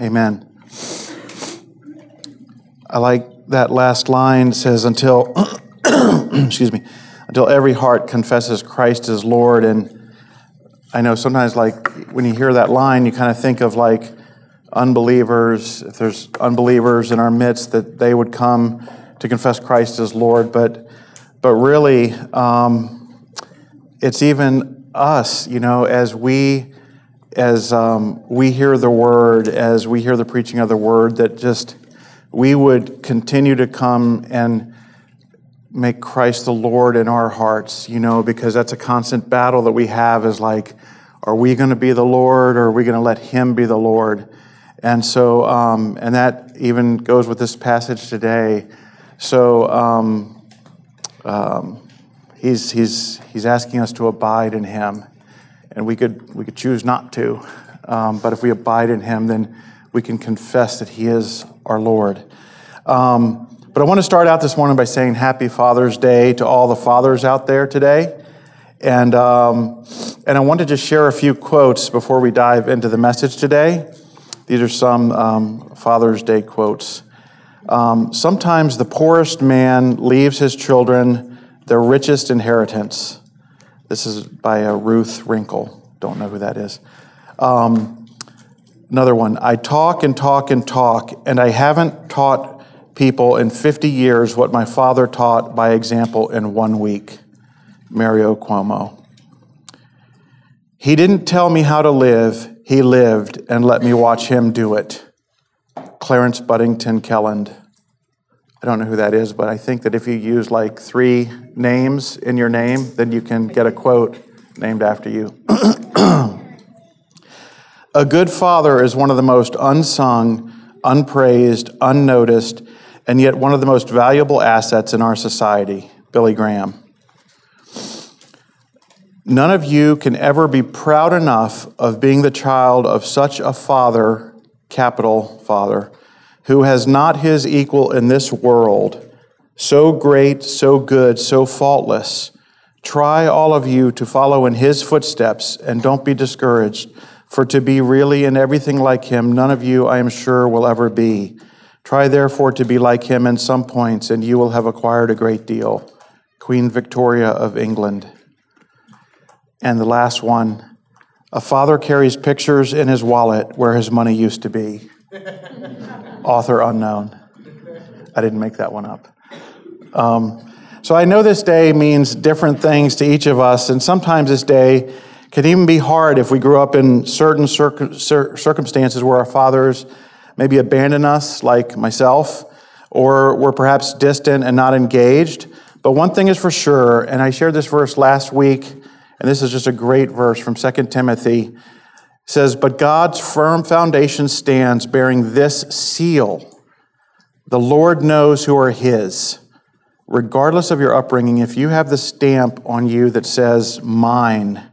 Amen. I like that last line says until excuse me, until every heart confesses Christ as Lord and I know sometimes like when you hear that line you kind of think of like unbelievers if there's unbelievers in our midst that they would come to confess Christ as Lord but but really um, it's even us you know as we as um, we hear the word as we hear the preaching of the word that just we would continue to come and make Christ the Lord in our hearts, you know, because that's a constant battle that we have is like, are we going to be the Lord or are we going to let Him be the Lord? And so, um, and that even goes with this passage today. So, um, um, he's, he's, he's asking us to abide in Him. And we could, we could choose not to. Um, but if we abide in Him, then we can confess that He is our Lord. Um, but I want to start out this morning by saying Happy Father's Day to all the fathers out there today. And, um, and I want to just share a few quotes before we dive into the message today. These are some um, Father's Day quotes. Um, Sometimes the poorest man leaves his children their richest inheritance. This is by uh, Ruth Renkel. Don't know who that is. Um, Another one. I talk and talk and talk, and I haven't taught people in 50 years what my father taught by example in one week. Mario Cuomo. He didn't tell me how to live, he lived and let me watch him do it. Clarence Budington Kelland. I don't know who that is, but I think that if you use like three names in your name, then you can get a quote named after you. A good father is one of the most unsung, unpraised, unnoticed, and yet one of the most valuable assets in our society. Billy Graham. None of you can ever be proud enough of being the child of such a father, capital Father, who has not his equal in this world, so great, so good, so faultless. Try, all of you, to follow in his footsteps and don't be discouraged for to be really in everything like him, none of you, I am sure, will ever be. Try therefore to be like him in some points, and you will have acquired a great deal. Queen Victoria of England. And the last one a father carries pictures in his wallet where his money used to be. Author unknown. I didn't make that one up. Um, so I know this day means different things to each of us, and sometimes this day can even be hard if we grew up in certain circumstances where our fathers maybe abandoned us, like myself, or were perhaps distant and not engaged. But one thing is for sure, and I shared this verse last week, and this is just a great verse from 2 Timothy. Says, But God's firm foundation stands bearing this seal the Lord knows who are his. Regardless of your upbringing, if you have the stamp on you that says, Mine,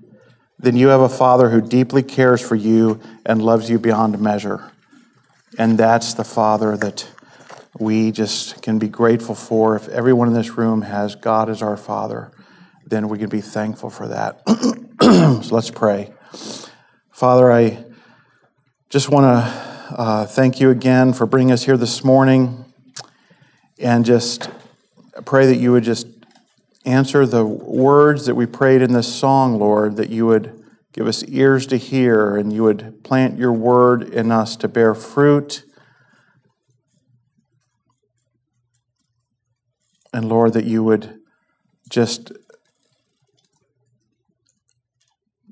then you have a Father who deeply cares for you and loves you beyond measure. And that's the Father that we just can be grateful for. If everyone in this room has God as our Father, then we can be thankful for that. so let's pray. Father, I just want to uh, thank you again for bringing us here this morning and just pray that you would just answer the words that we prayed in this song, Lord, that you would give us ears to hear and you would plant your word in us to bear fruit. And Lord, that you would just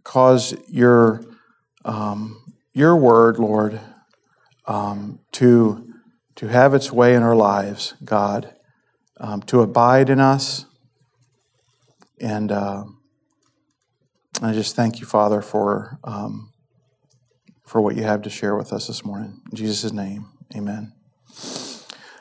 cause your, your word, Lord, um, to, to have its way in our lives, God, um, to abide in us and uh, I just thank you, Father, for, um, for what you have to share with us this morning. In Jesus' name, amen.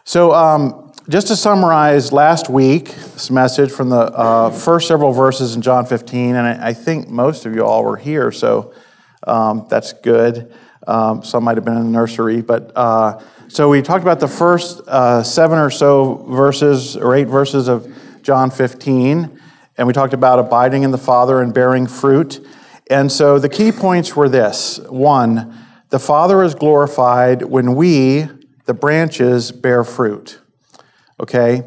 So, um, just to summarize last week's message from the uh, first several verses in John 15, and I, I, think most of you all were here, so um, that's good. Um, some might have been in the nursery, but uh, so we talked about the first uh, seven or so verses or eight verses of John 15. And we talked about abiding in the Father and bearing fruit. And so the key points were this one, The Father is glorified when we, the branches, bear fruit. Okay?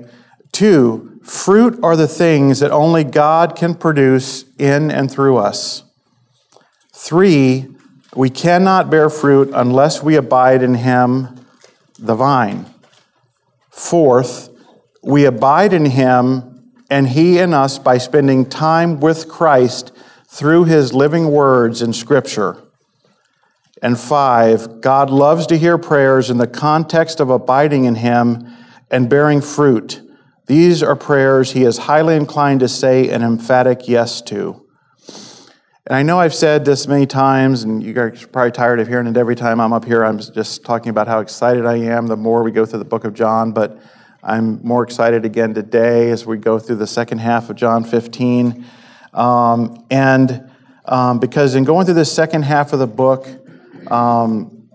Two, fruit are the things that only God can produce in and through us. Three, we cannot bear fruit unless we abide in Him, the vine. Fourth, we abide in Him and He in us by spending time with Christ through His living words in Scripture. And five, God loves to hear prayers in the context of abiding in Him and bearing fruit. These are prayers He is highly inclined to say an emphatic yes to. And I know I've said this many times, and you guys are probably tired of hearing it every time I'm up here. I'm just talking about how excited I am the more we go through the book of John, but I'm more excited again today as we go through the second half of John 15. Um, and um, because in going through the second half of the book, um,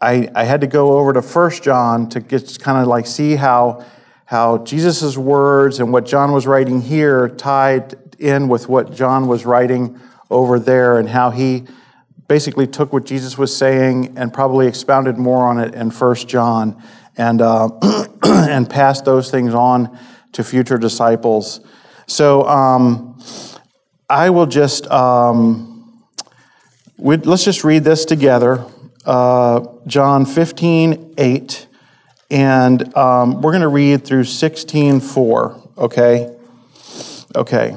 I, I, had to go over to First John to get kind of like see how how Jesus' words and what John was writing here tied in with what John was writing over there and how he basically took what Jesus was saying and probably expounded more on it in First John and, uh, and passed those things on to future disciples. So um, I will just, um, let's just read this together. Uh, John 15, 8. And um, we're going to read through 16, 4. Okay? Okay.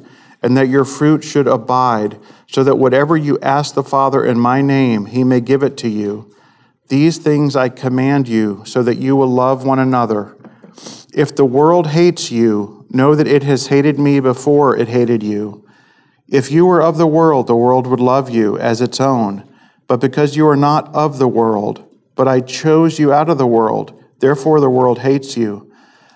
and that your fruit should abide, so that whatever you ask the Father in my name, he may give it to you. These things I command you, so that you will love one another. If the world hates you, know that it has hated me before it hated you. If you were of the world, the world would love you as its own. But because you are not of the world, but I chose you out of the world, therefore the world hates you.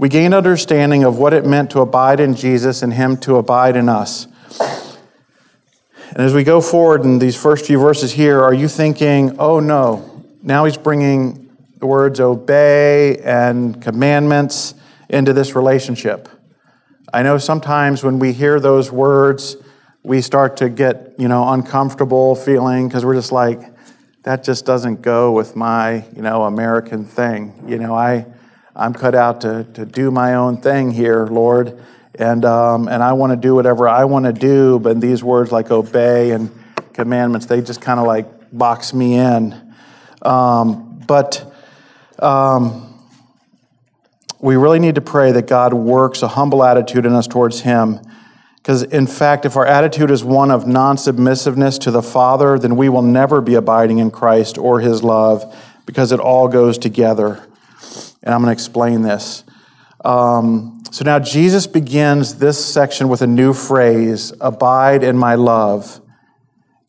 we gain understanding of what it meant to abide in Jesus and Him to abide in us. And as we go forward in these first few verses here, are you thinking, oh no, now He's bringing the words obey and commandments into this relationship? I know sometimes when we hear those words, we start to get, you know, uncomfortable feeling because we're just like, that just doesn't go with my, you know, American thing. You know, I I'm cut out to, to do my own thing here, Lord. And, um, and I want to do whatever I want to do, but these words like obey and commandments, they just kind of like box me in. Um, but um, we really need to pray that God works a humble attitude in us towards Him. Because, in fact, if our attitude is one of non submissiveness to the Father, then we will never be abiding in Christ or His love because it all goes together. And I'm going to explain this. Um, so now Jesus begins this section with a new phrase abide in my love.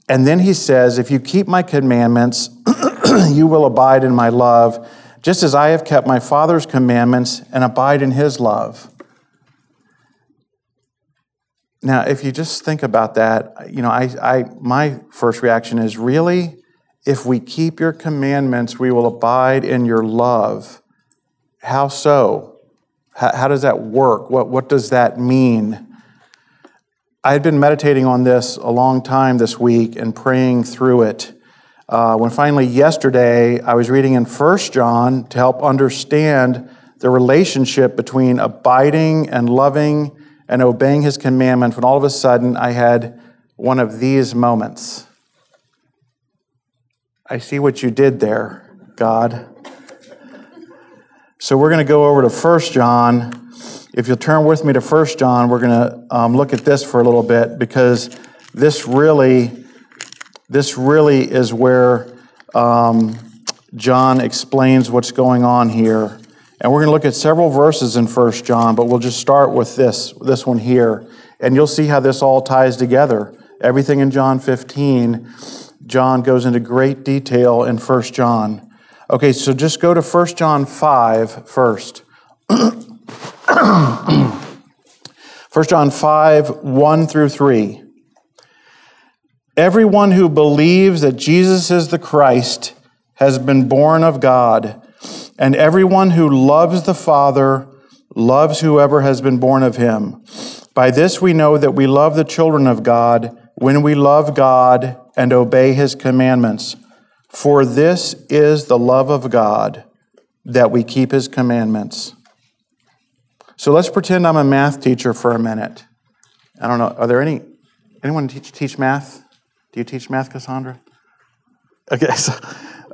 And then he says, If you keep my commandments, you will abide in my love, just as I have kept my Father's commandments and abide in his love. Now, if you just think about that, you know, I, I, my first reaction is really, if we keep your commandments, we will abide in your love. How so? How, how does that work? What, what does that mean? I had been meditating on this a long time this week and praying through it. Uh, when finally yesterday I was reading in 1 John to help understand the relationship between abiding and loving and obeying his commandments, when all of a sudden I had one of these moments. I see what you did there, God. So we're going to go over to 1 John. If you'll turn with me to 1 John, we're going to um, look at this for a little bit because this really, this really is where um, John explains what's going on here. And we're going to look at several verses in 1 John, but we'll just start with this, this one here. And you'll see how this all ties together. Everything in John 15 John goes into great detail in 1 John. Okay, so just go to 1 John 5 first. 1 John 5, 1 through 3. Everyone who believes that Jesus is the Christ has been born of God, and everyone who loves the Father loves whoever has been born of him. By this we know that we love the children of God when we love God and obey his commandments. For this is the love of God, that we keep his commandments. So let's pretend I'm a math teacher for a minute. I don't know, are there any, anyone teach, teach math? Do you teach math, Cassandra? Okay, so,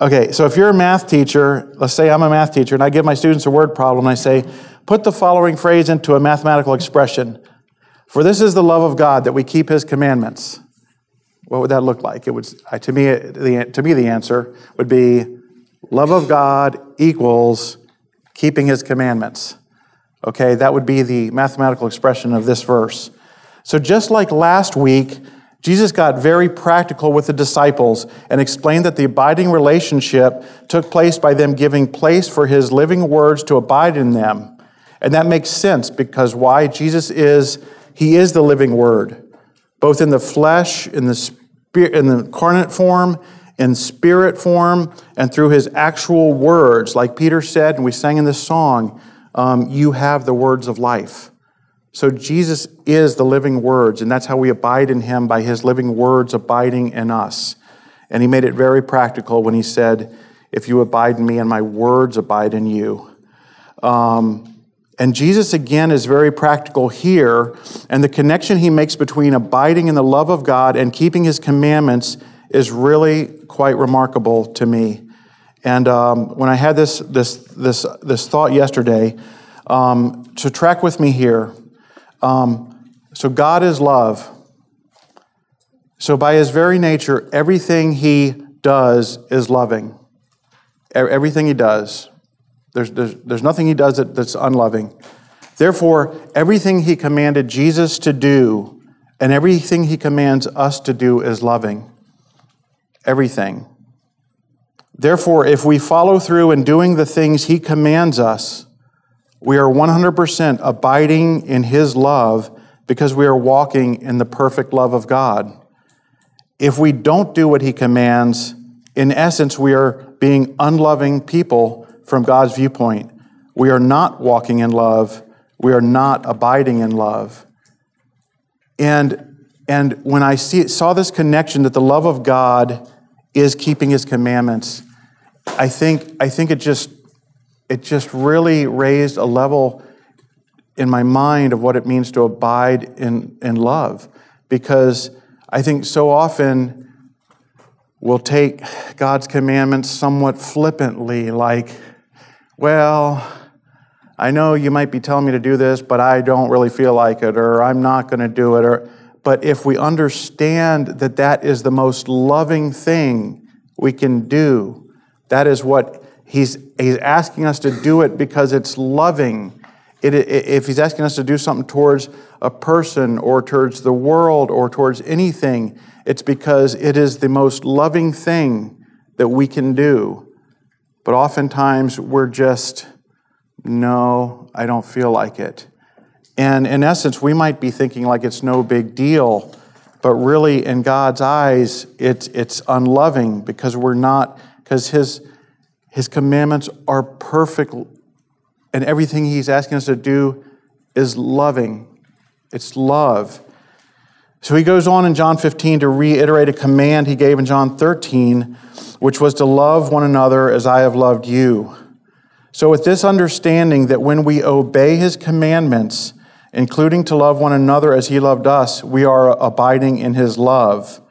okay, so if you're a math teacher, let's say I'm a math teacher, and I give my students a word problem, and I say, put the following phrase into a mathematical expression. For this is the love of God, that we keep his commandments. What would that look like? It would, to, me, the, to me, the answer would be love of God equals keeping his commandments. Okay, that would be the mathematical expression of this verse. So, just like last week, Jesus got very practical with the disciples and explained that the abiding relationship took place by them giving place for his living words to abide in them. And that makes sense because why? Jesus is, he is the living word both in the flesh, in the spirit, in the incarnate form, in spirit form, and through his actual words. Like Peter said, and we sang in this song, um, you have the words of life. So Jesus is the living words, and that's how we abide in him by his living words abiding in us. And he made it very practical when he said, If you abide in me and my words abide in you. Um, and Jesus, again, is very practical here. And the connection he makes between abiding in the love of God and keeping his commandments is really quite remarkable to me. And um, when I had this, this, this, this thought yesterday, um, to track with me here, um, so God is love. So by his very nature, everything he does is loving. Everything he does. There's, there's, there's nothing he does that, that's unloving. Therefore, everything he commanded Jesus to do and everything he commands us to do is loving. Everything. Therefore, if we follow through in doing the things he commands us, we are 100% abiding in his love because we are walking in the perfect love of God. If we don't do what he commands, in essence, we are being unloving people from God's viewpoint. We are not walking in love. We are not abiding in love. And, and when I see, saw this connection that the love of God is keeping his commandments, I think, I think it just it just really raised a level in my mind of what it means to abide in, in love. Because I think so often we'll take God's commandments somewhat flippantly, like, well, I know you might be telling me to do this, but I don't really feel like it, or I'm not going to do it. Or, but if we understand that that is the most loving thing we can do, that is what he's, he's asking us to do it because it's loving. It, if he's asking us to do something towards a person or towards the world or towards anything, it's because it is the most loving thing that we can do. But oftentimes we're just no, I don't feel like it. And in essence, we might be thinking like it's no big deal, but really in God's eyes, it's, it's unloving because we're not, because his, his commandments are perfect and everything He's asking us to do is loving. It's love. So he goes on in John 15 to reiterate a command he gave in John 13, which was to love one another as I have loved you. So, with this understanding that when we obey his commandments, including to love one another as he loved us, we are abiding in his love.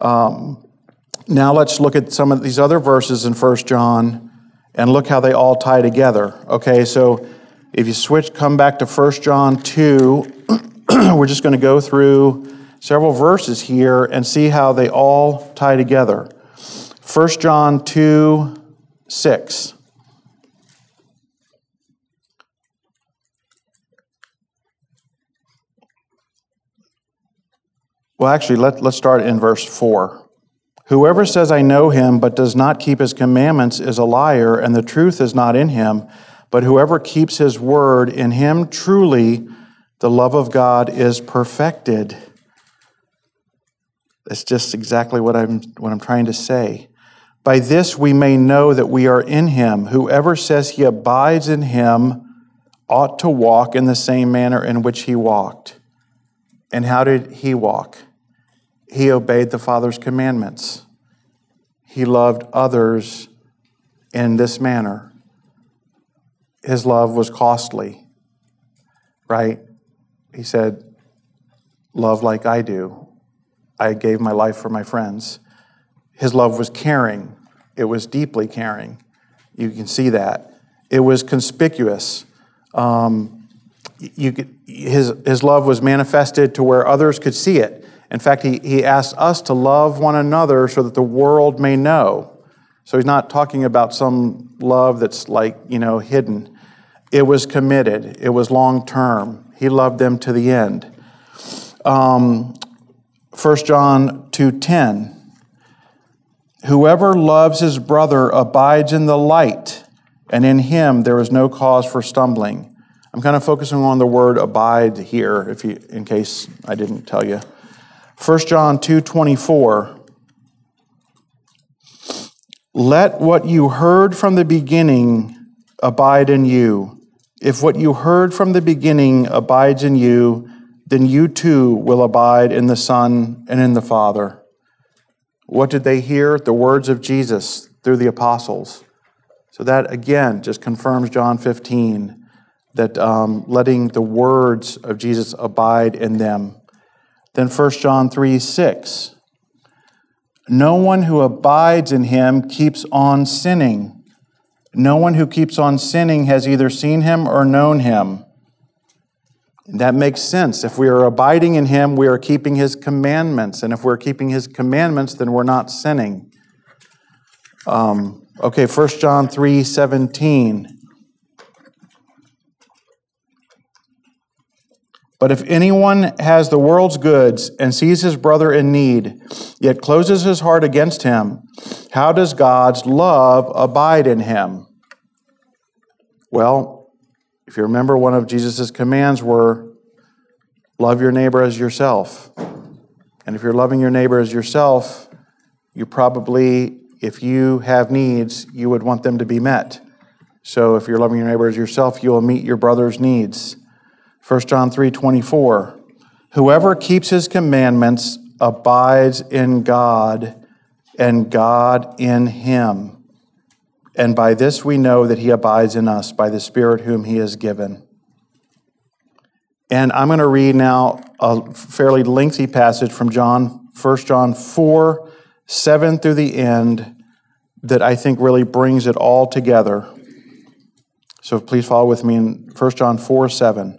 Um, now, let's look at some of these other verses in 1 John and look how they all tie together. Okay, so if you switch, come back to 1 John 2, we're just going to go through several verses here and see how they all tie together. 1 John 2, 6. Well, actually, let, let's start in verse 4. Whoever says, I know him, but does not keep his commandments is a liar, and the truth is not in him. But whoever keeps his word, in him truly the love of God is perfected. That's just exactly what I'm, what I'm trying to say. By this we may know that we are in him. Whoever says he abides in him ought to walk in the same manner in which he walked. And how did he walk? he obeyed the Father's commandments. He loved others in this manner. His love was costly, right? He said, Love like I do. I gave my life for my friends. His love was caring, it was deeply caring. You can see that. It was conspicuous. Um, you could, his, his love was manifested to where others could see it. In fact, he, he asks us to love one another so that the world may know. So he's not talking about some love that's like, you know, hidden. It was committed, it was long term. He loved them to the end. Um, 1 John 2:10 Whoever loves his brother abides in the light, and in him there is no cause for stumbling. I'm kind of focusing on the word abide here, if you, in case I didn't tell you. 1 John 2:24 Let what you heard from the beginning abide in you. If what you heard from the beginning abides in you, then you too will abide in the Son and in the Father. What did they hear? The words of Jesus through the apostles. So that again just confirms John 15 that um, letting the words of Jesus abide in them. Then 1 John 3 6. No one who abides in him keeps on sinning. No one who keeps on sinning has either seen him or known him. That makes sense. If we are abiding in him, we are keeping his commandments. And if we're keeping his commandments, then we're not sinning. Um, okay, 1 John 3 17. But if anyone has the world's goods and sees his brother in need, yet closes his heart against him, how does God's love abide in him? Well, if you remember, one of Jesus' commands were love your neighbor as yourself. And if you're loving your neighbor as yourself, you probably, if you have needs, you would want them to be met. So if you're loving your neighbor as yourself, you will meet your brother's needs. 1 John 3:24 Whoever keeps his commandments abides in God and God in him. and by this we know that he abides in us by the Spirit whom he has given. And I'm going to read now a fairly lengthy passage from John, 1 John 4, 7 through the end, that I think really brings it all together. So please follow with me in 1 John 4, 7.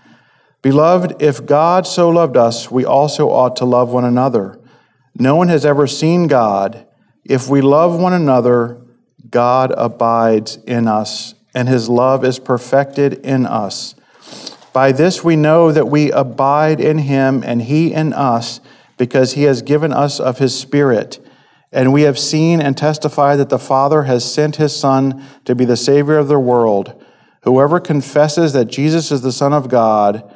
Beloved, if God so loved us, we also ought to love one another. No one has ever seen God. If we love one another, God abides in us, and his love is perfected in us. By this we know that we abide in him and he in us, because he has given us of his Spirit. And we have seen and testified that the Father has sent his Son to be the Savior of the world. Whoever confesses that Jesus is the Son of God,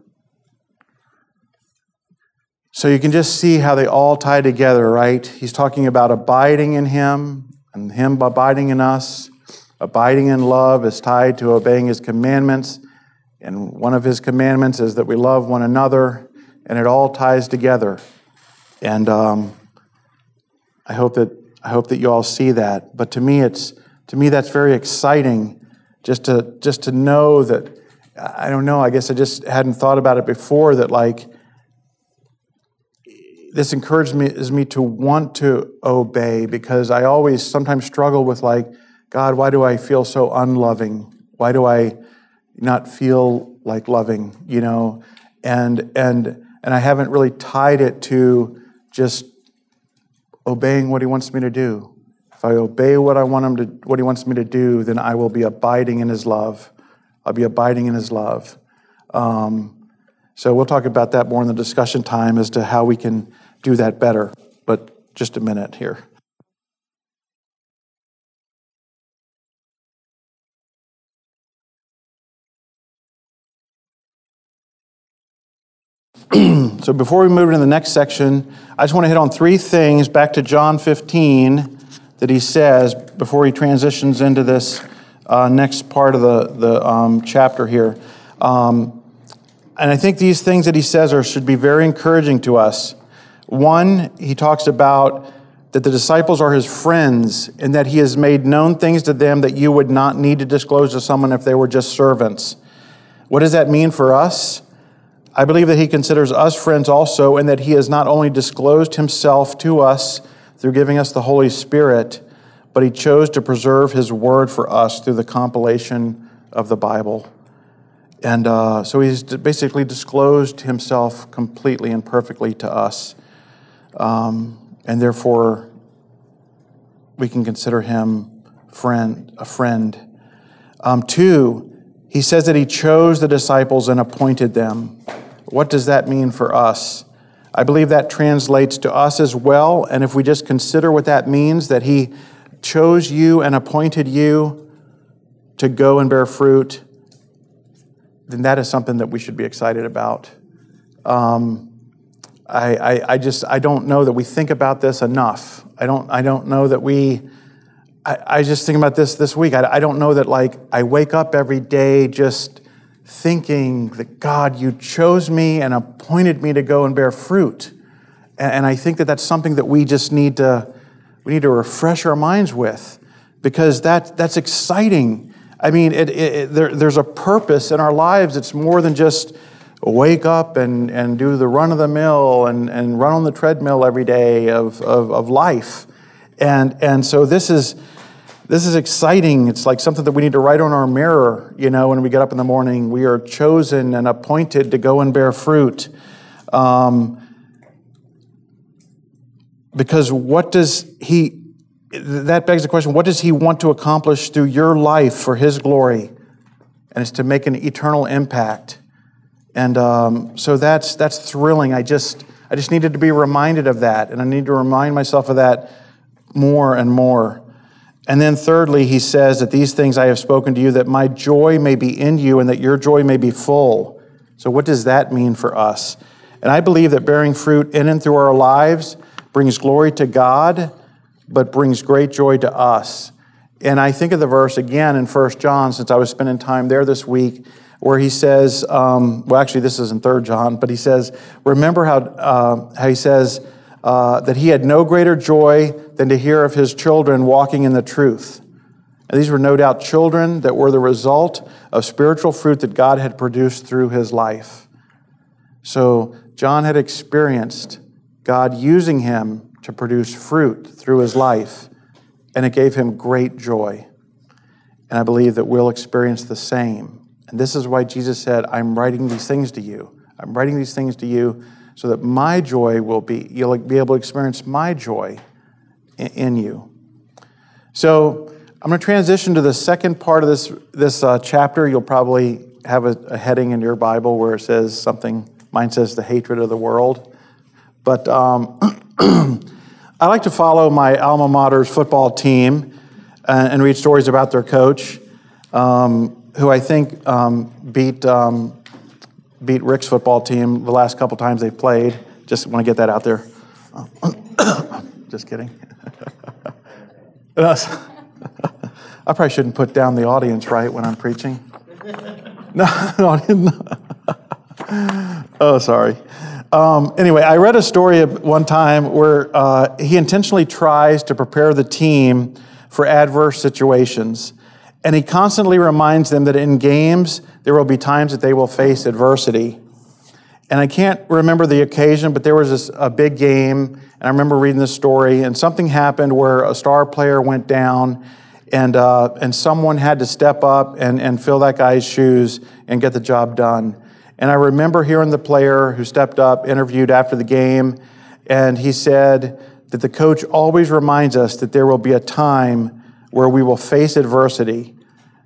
So you can just see how they all tie together, right? He's talking about abiding in him and him abiding in us. Abiding in love is tied to obeying his commandments. And one of his commandments is that we love one another, and it all ties together. And um, I hope that I hope that you all see that. But to me, it's to me that's very exciting, just to just to know that I don't know. I guess I just hadn't thought about it before. That like this encouraged me is me to want to obey because I always sometimes struggle with like God. Why do I feel so unloving? Why do I not feel like loving, you know, and and and I haven't really tied it to just obeying what he wants me to do. If I obey what I want him to what he wants me to do, then I will be abiding in his love. I'll be abiding in his love. Um, so we'll talk about that more in the discussion time as to how we can do that better. But just a minute here. so before we move into the next section, I just want to hit on three things back to John 15 that he says before he transitions into this uh, next part of the, the um, chapter here. Um, and I think these things that he says are, should be very encouraging to us. One, he talks about that the disciples are his friends and that he has made known things to them that you would not need to disclose to someone if they were just servants. What does that mean for us? I believe that he considers us friends also, and that he has not only disclosed himself to us through giving us the Holy Spirit, but he chose to preserve his word for us through the compilation of the Bible. And uh, so he's basically disclosed himself completely and perfectly to us. Um, and therefore, we can consider him friend, a friend. Um, two, he says that he chose the disciples and appointed them. What does that mean for us? I believe that translates to us as well. And if we just consider what that means, that he chose you and appointed you to go and bear fruit, then that is something that we should be excited about. Um, I, I, I, just I don't know that we think about this enough. I don't I don't know that we I, I just think about this this week. I, I don't know that like I wake up every day just thinking that God, you chose me and appointed me to go and bear fruit. And I think that that's something that we just need to, we need to refresh our minds with because that, that's exciting. I mean, it, it, there, there's a purpose in our lives. It's more than just wake up and, and do the run of the mill and, and run on the treadmill every day of, of, of life. And, and so this is, this is exciting. It's like something that we need to write on our mirror, you know, when we get up in the morning. We are chosen and appointed to go and bear fruit. Um, because what does he, that begs the question what does he want to accomplish through your life for his glory? And it's to make an eternal impact. And um, so that's, that's thrilling. I just, I just needed to be reminded of that. And I need to remind myself of that more and more. And then, thirdly, he says that these things I have spoken to you, that my joy may be in you and that your joy may be full. So, what does that mean for us? And I believe that bearing fruit in and through our lives brings glory to God, but brings great joy to us. And I think of the verse again in 1 John, since I was spending time there this week, where he says, um, well, actually, this is in 3 John, but he says, remember how, uh, how he says, uh, that he had no greater joy than to hear of his children walking in the truth. And these were no doubt children that were the result of spiritual fruit that God had produced through his life. So John had experienced God using him to produce fruit through his life, and it gave him great joy. And I believe that we'll experience the same. And this is why Jesus said, I'm writing these things to you. I'm writing these things to you so that my joy will be, you'll be able to experience my joy in you. So I'm going to transition to the second part of this, this uh, chapter. You'll probably have a, a, heading in your Bible where it says something, mine says the hatred of the world. But um, I like to follow my alma mater's football team and, uh, and read stories about their coach, um, who I think um, beat um, beat Rick's football team the last couple times they've played. Just want to get that out there. Just kidding. I probably shouldn't put down the audience, right, when I'm preaching? No, no, oh, sorry. Um, anyway, I read a story one time where uh, he intentionally tries to prepare the team for adverse situations. And he constantly reminds them that in games, there will be times that they will face adversity. And I can't remember the occasion, but there was this, a big game, and I remember reading this story, and something happened where a star player went down, and, uh, and someone had to step up and, and fill that guy's shoes and get the job done. And I remember hearing the player who stepped up, interviewed after the game, and he said that the coach always reminds us that there will be a time where we will face adversity.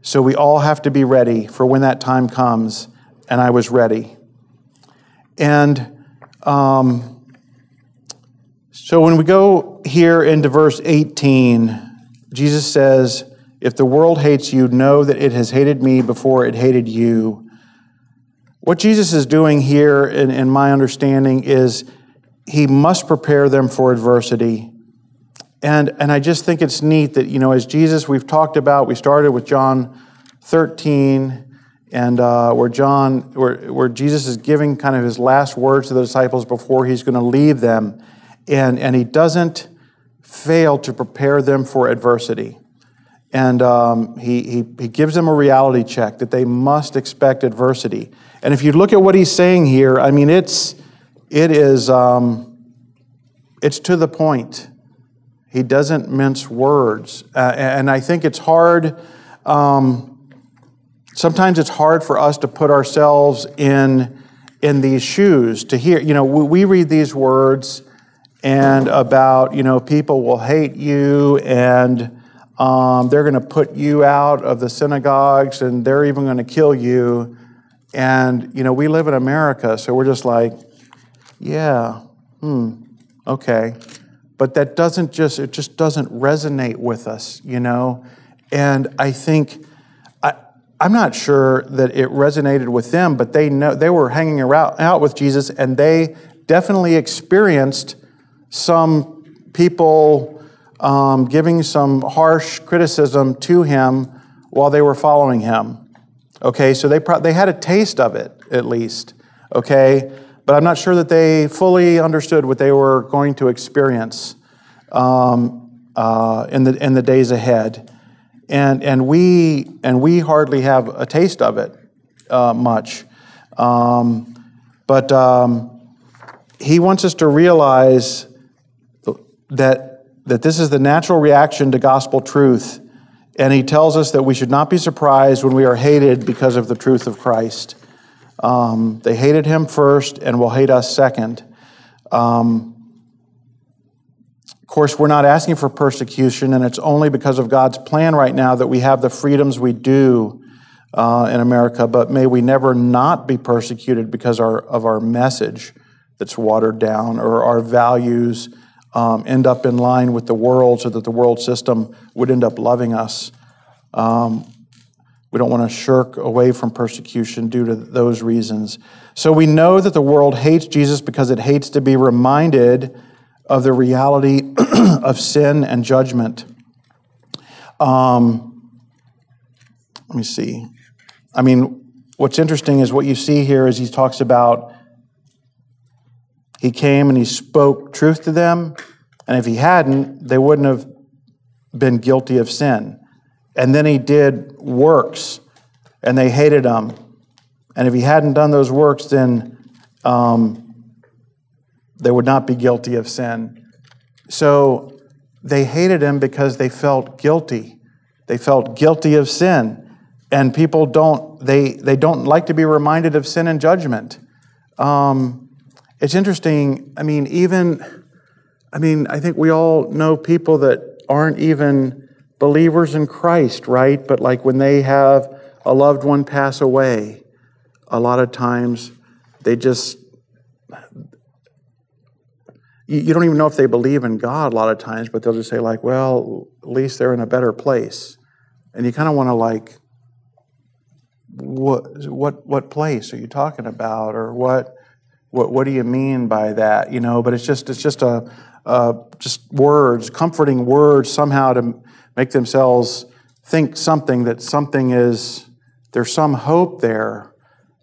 So we all have to be ready for when that time comes, and I was ready. And um, so when we go here into verse 18, Jesus says, If the world hates you, know that it has hated me before it hated you. What Jesus is doing here, in, in my understanding, is he must prepare them for adversity. And, and I just think it's neat that, you know, as Jesus, we've talked about, we started with John 13, and uh, where John, where, where Jesus is giving kind of his last words to the disciples before he's going to leave them. And, and he doesn't fail to prepare them for adversity. And um, he, he, he gives them a reality check that they must expect adversity. And if you look at what he's saying here, I mean, it's, it is, um, it's to the point. He doesn't mince words. Uh, and I think it's hard, um, sometimes it's hard for us to put ourselves in, in these shoes to hear. You know, we, we read these words and about, you know, people will hate you and um, they're going to put you out of the synagogues and they're even going to kill you. And, you know, we live in America, so we're just like, yeah, hmm, okay but that doesn't just it just doesn't resonate with us you know and i think i'm not sure that it resonated with them but they know they were hanging around out with jesus and they definitely experienced some people um, giving some harsh criticism to him while they were following him Okay, so they, pro- they had a taste of it, at least. Okay, but I'm not sure that they fully understood what they were going to experience um, uh, in, the, in the days ahead. And, and, we, and we hardly have a taste of it uh, much. Um, but um, he wants us to realize that, that this is the natural reaction to gospel truth. And he tells us that we should not be surprised when we are hated because of the truth of Christ. Um, they hated him first and will hate us second. Um, of course, we're not asking for persecution, and it's only because of God's plan right now that we have the freedoms we do uh, in America. But may we never not be persecuted because our, of our message that's watered down or our values um, end up in line with the world so that the world system would end up loving us. Um, we don't want to shirk away from persecution due to those reasons. So we know that the world hates Jesus because it hates to be reminded of the reality of sin and judgment. Um, let me see. I mean, what's interesting is what you see here is he talks about he came and he spoke truth to them, and if he hadn't, they wouldn't have been guilty of sin. And then he did works, and they hated him. And if he hadn't done those works, then um, they would not be guilty of sin. So they hated him because they felt guilty. They felt guilty of sin. And people don't, they, they don't like to be reminded of sin and judgment. Um, it's interesting. I mean, even, I mean, I think we all know people that aren't even believers in Christ, right? But like when they have a loved one pass away, a lot of times they just, you don't even know if they believe in God a lot of times, but they'll just say, like, well, at least they're in a better place. And you kind of want to, like, what, what, what place are you talking about? Or what, what, what do you mean by that? You know, but it's just it's just a just words, comforting words somehow to make themselves think something that something is there's some hope there.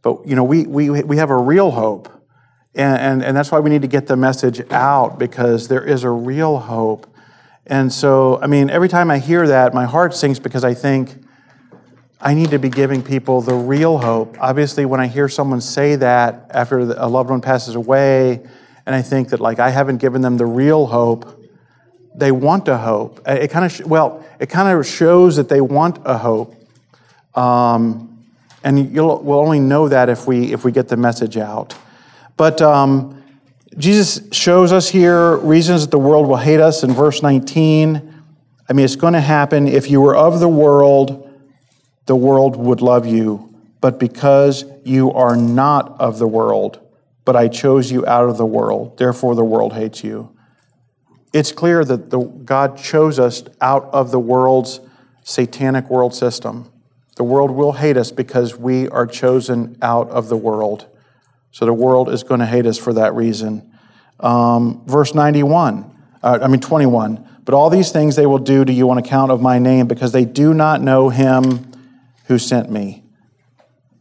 But you know, we we we have a real hope. And, and, and that's why we need to get the message out because there is a real hope. And so, I mean, every time I hear that, my heart sinks because I think, I need to be giving people the real hope. Obviously, when I hear someone say that after a loved one passes away, and I think that like I haven't given them the real hope, they want a hope. It kind of well, it kind of shows that they want a hope, um, and you'll we'll only know that if we if we get the message out. But um, Jesus shows us here reasons that the world will hate us in verse 19. I mean, it's going to happen if you were of the world the world would love you, but because you are not of the world, but I chose you out of the world, therefore the world hates you. It's clear that the, God chose us out of the world's satanic world system. The world will hate us because we are chosen out of the world. So the world is going to hate us for that reason. Um, verse 91, uh, I mean 21. But all these things they will do to you on account of my name because they do not know him who sent me.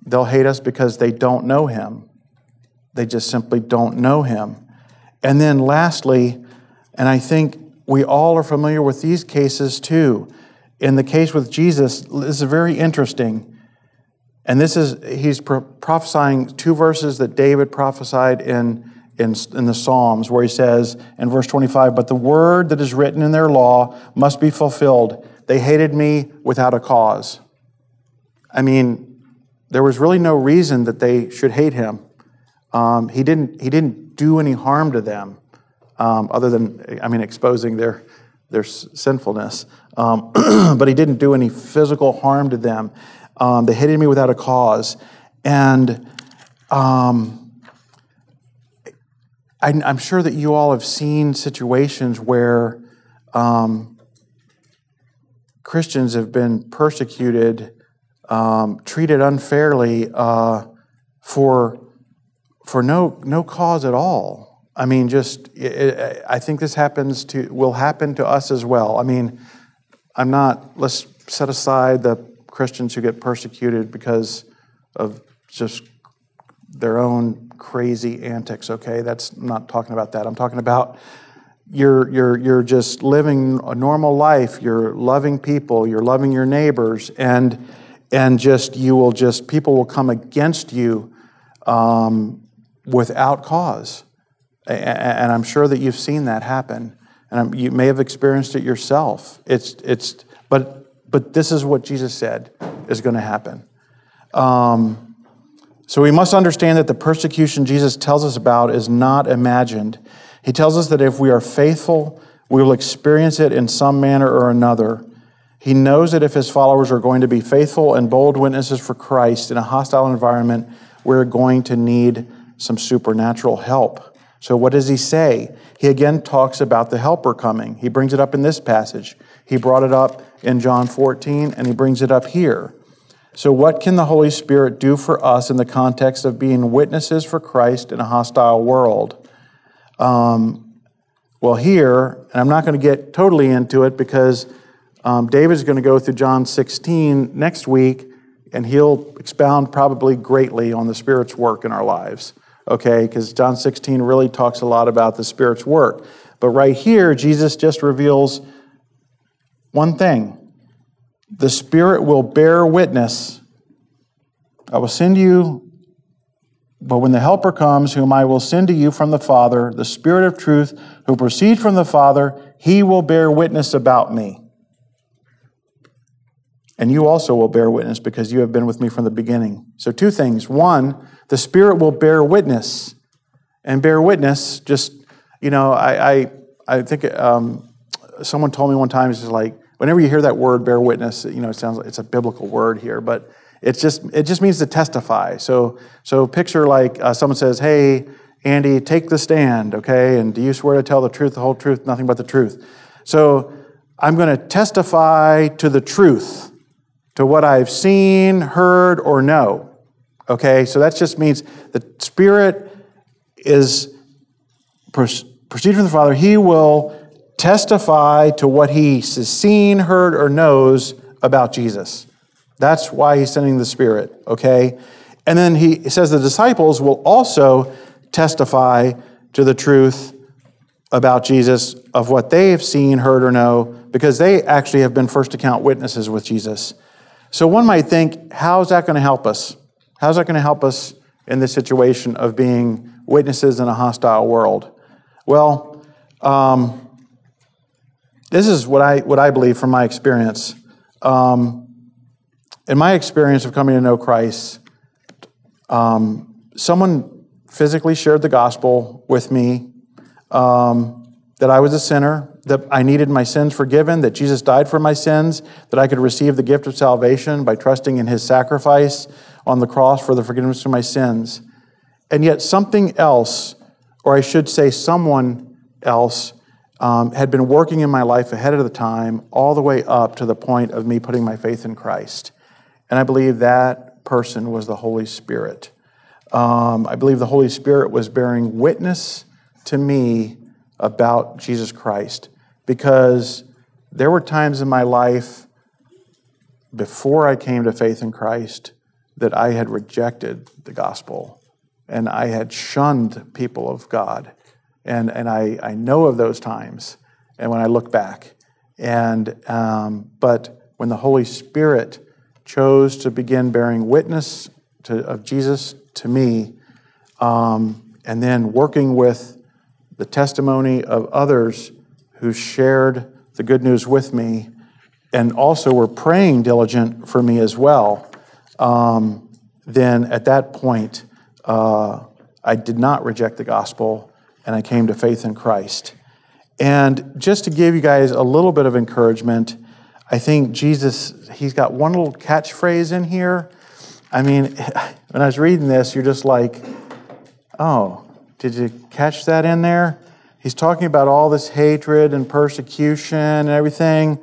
They'll hate us because they don't know him. They just simply don't know him. And then lastly, and I think we all are familiar with these cases too. In the case with Jesus, this is very interesting. And this is, he's prophesying two verses that David prophesied in, in, in the Psalms, where he says in verse 25, But the word that is written in their law must be fulfilled. They hated me without a cause. I mean, there was really no reason that they should hate him. Um, he, didn't, he didn't do any harm to them um, other than, I mean, exposing their, their sinfulness. Um, but he didn't do any physical harm to them. Um, they hated me without a cause. And um, I, am sure that you all have seen situations where um, Christians have been persecuted um, treated unfairly uh, for for no no cause at all. I mean, just it, I think this happens to will happen to us as well. I mean, I'm not. Let's set aside the Christians who get persecuted because of just their own crazy antics, okay? That's I'm not talking about that. I'm talking about you're, you're, you're just living a normal life. You're loving people. You're loving your neighbors. And, and just, you will just, people will come against you um, without cause. And I'm sure that you've seen that happen. And you may have experienced it yourself. It's, it's, but, but this is what Jesus said is going to happen. Um, so we must understand that the persecution Jesus tells us about is not imagined. He tells us that if we are faithful, we will experience it in some manner or another. He knows that if his followers are going to be faithful and bold witnesses for Christ in a hostile environment, we're going to need some supernatural help. So, what does he say? He again talks about the helper coming. He brings it up in this passage. He brought it up in John 14, and he brings it up here. So, what can the Holy Spirit do for us in the context of being witnesses for Christ in a hostile world? Um, well, here, and I'm not going to get totally into it because um, David's going to go through John 16 next week, and he'll expound probably greatly on the Spirit's work in our lives, okay? Because John 16 really talks a lot about the Spirit's work. But right here, Jesus just reveals one thing the Spirit will bear witness. I will send you but when the Helper comes, whom I will send to you from the Father, the Spirit of truth, who proceeds from the Father, he will bear witness about me. And you also will bear witness because you have been with me from the beginning. So, two things. One, the Spirit will bear witness. And bear witness, just, you know, I, I, I think um, someone told me one time, it's like, whenever you hear that word, bear witness, you know, it sounds like it's a biblical word here, but it's just, it just means to testify. So, so picture like uh, someone says, hey, Andy, take the stand, okay? And do you swear to tell the truth, the whole truth, nothing but the truth? So I'm going to testify to the truth, to what I've seen, heard, or know. Okay? So that just means the Spirit is proceeding from the Father. He will testify to what he has seen, heard, or knows about Jesus. That's why he's sending the Spirit, okay? And then he says the disciples will also testify to the truth about Jesus of what they have seen, heard, or know, because they actually have been first account witnesses with Jesus. So one might think, how's that going to help us? How's that going to help us in this situation of being witnesses in a hostile world? Well, um, this is what I, what I believe from my experience. Um, in my experience of coming to know Christ, um, someone physically shared the gospel with me um, that I was a sinner, that I needed my sins forgiven, that Jesus died for my sins, that I could receive the gift of salvation by trusting in his sacrifice on the cross for the forgiveness of my sins. And yet, something else, or I should say, someone else, um, had been working in my life ahead of the time, all the way up to the point of me putting my faith in Christ. And I believe that person was the Holy Spirit. Um, I believe the Holy Spirit was bearing witness to me about Jesus Christ because there were times in my life before I came to faith in Christ that I had rejected the gospel and I had shunned people of God. And, and I, I know of those times and when I look back. And, um, but when the Holy Spirit chose to begin bearing witness to, of Jesus to me, um, and then working with the testimony of others who shared the good news with me, and also were praying diligent for me as well. Um, then at that point, uh, I did not reject the gospel, and I came to faith in Christ. And just to give you guys a little bit of encouragement, I think Jesus, he's got one little catchphrase in here. I mean, when I was reading this, you're just like, oh, did you catch that in there? He's talking about all this hatred and persecution and everything.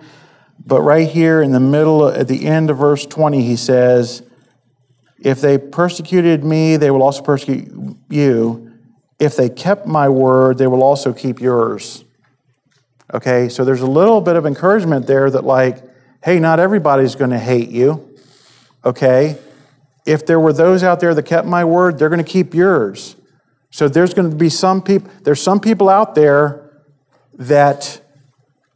But right here in the middle, at the end of verse 20, he says, If they persecuted me, they will also persecute you. If they kept my word, they will also keep yours. Okay, so there's a little bit of encouragement there that, like, hey, not everybody's going to hate you. Okay, if there were those out there that kept my word, they're going to keep yours. So there's going to be some people, there's some people out there that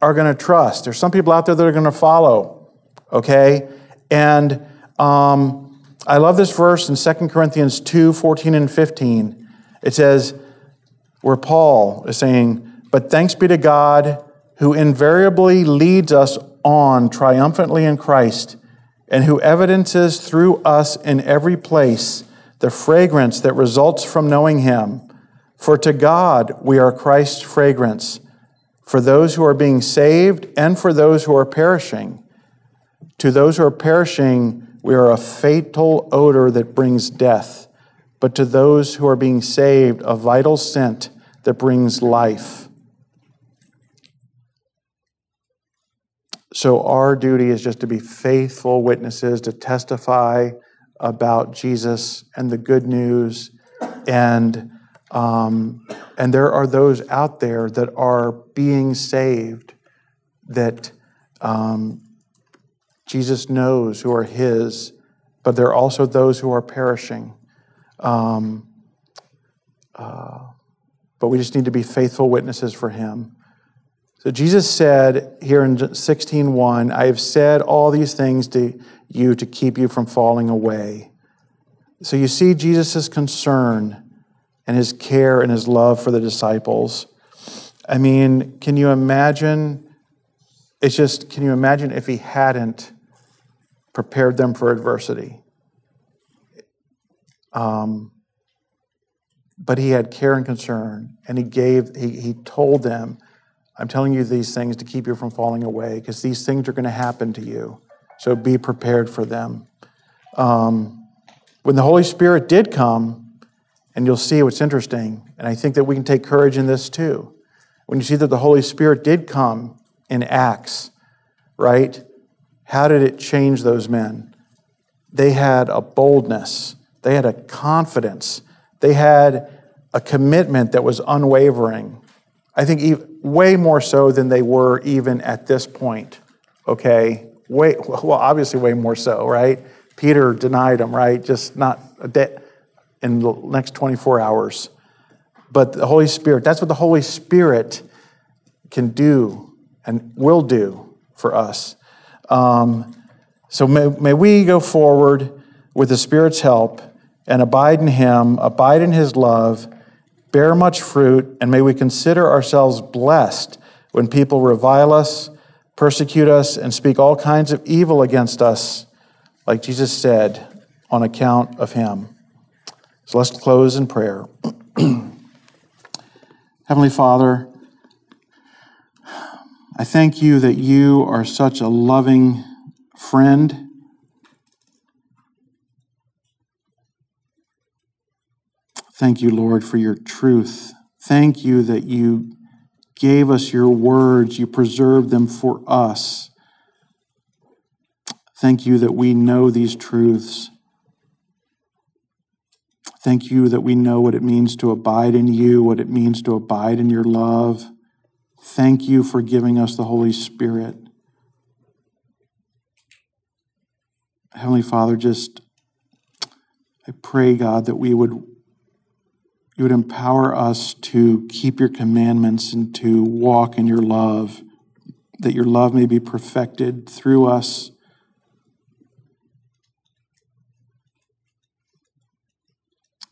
are going to trust. There's some people out there that are going to follow, okay? And um, I love this verse in 2 Corinthians 2 14 and 15. It says, where Paul is saying, But thanks be to God who invariably leads us on triumphantly in Christ and who evidences through us in every place the fragrance that results from knowing him. For to God we are Christ's fragrance, for those who are being saved and for those who are perishing. To those who are perishing, we are a fatal odor that brings death, but to those who are being saved, a vital scent that brings life. So, our duty is just to be faithful witnesses, to testify about Jesus and the good news. And, um, and there are those out there that are being saved that um, Jesus knows who are His, but there are also those who are perishing. Um, uh, but we just need to be faithful witnesses for Him. So Jesus said here in 16:1, I have said all these things to you to keep you from falling away. So you see Jesus' concern and his care and his love for the disciples. I mean, can you imagine? It's just, can you imagine if he hadn't prepared them for adversity? Um, but he had care and concern, and he gave, he, he told them, I'm telling you these things to keep you from falling away because these things are going to happen to you. So be prepared for them. Um, when the Holy Spirit did come, and you'll see what's interesting, and I think that we can take courage in this too. When you see that the Holy Spirit did come in Acts, right? How did it change those men? They had a boldness, they had a confidence, they had a commitment that was unwavering. I think way more so than they were even at this point. Okay, way well, obviously way more so, right? Peter denied him, right? Just not a day in the next 24 hours. But the Holy Spirit, that's what the Holy Spirit can do and will do for us. Um, so may, may we go forward with the Spirit's help and abide in Him, abide in His love bear much fruit, and may we consider ourselves blessed when people revile us, persecute us, and speak all kinds of evil against us, like Jesus said, on account of him. So let's close in prayer. Heavenly Father, I thank you that you are such a loving friend Thank you, Lord, for your truth. Thank you that you gave us your words, you preserved them for us. Thank you that we know these truths. Thank you that we know what it means to abide in you, what it means to abide in your love. Thank you for giving us the Holy Spirit. Heavenly Father, just I pray, God, that we would you would empower us to keep your commandments and to walk in your love, that your love may be perfected through us.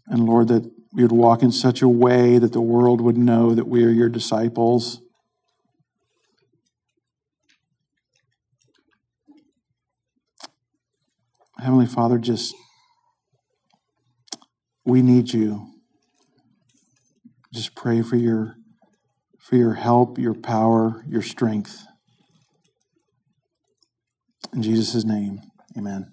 And Lord, that we would walk in such a way that the world would know that we are your disciples. Heavenly Father, just we need you just pray for your for your help, your power, your strength. In Jesus' name, amen.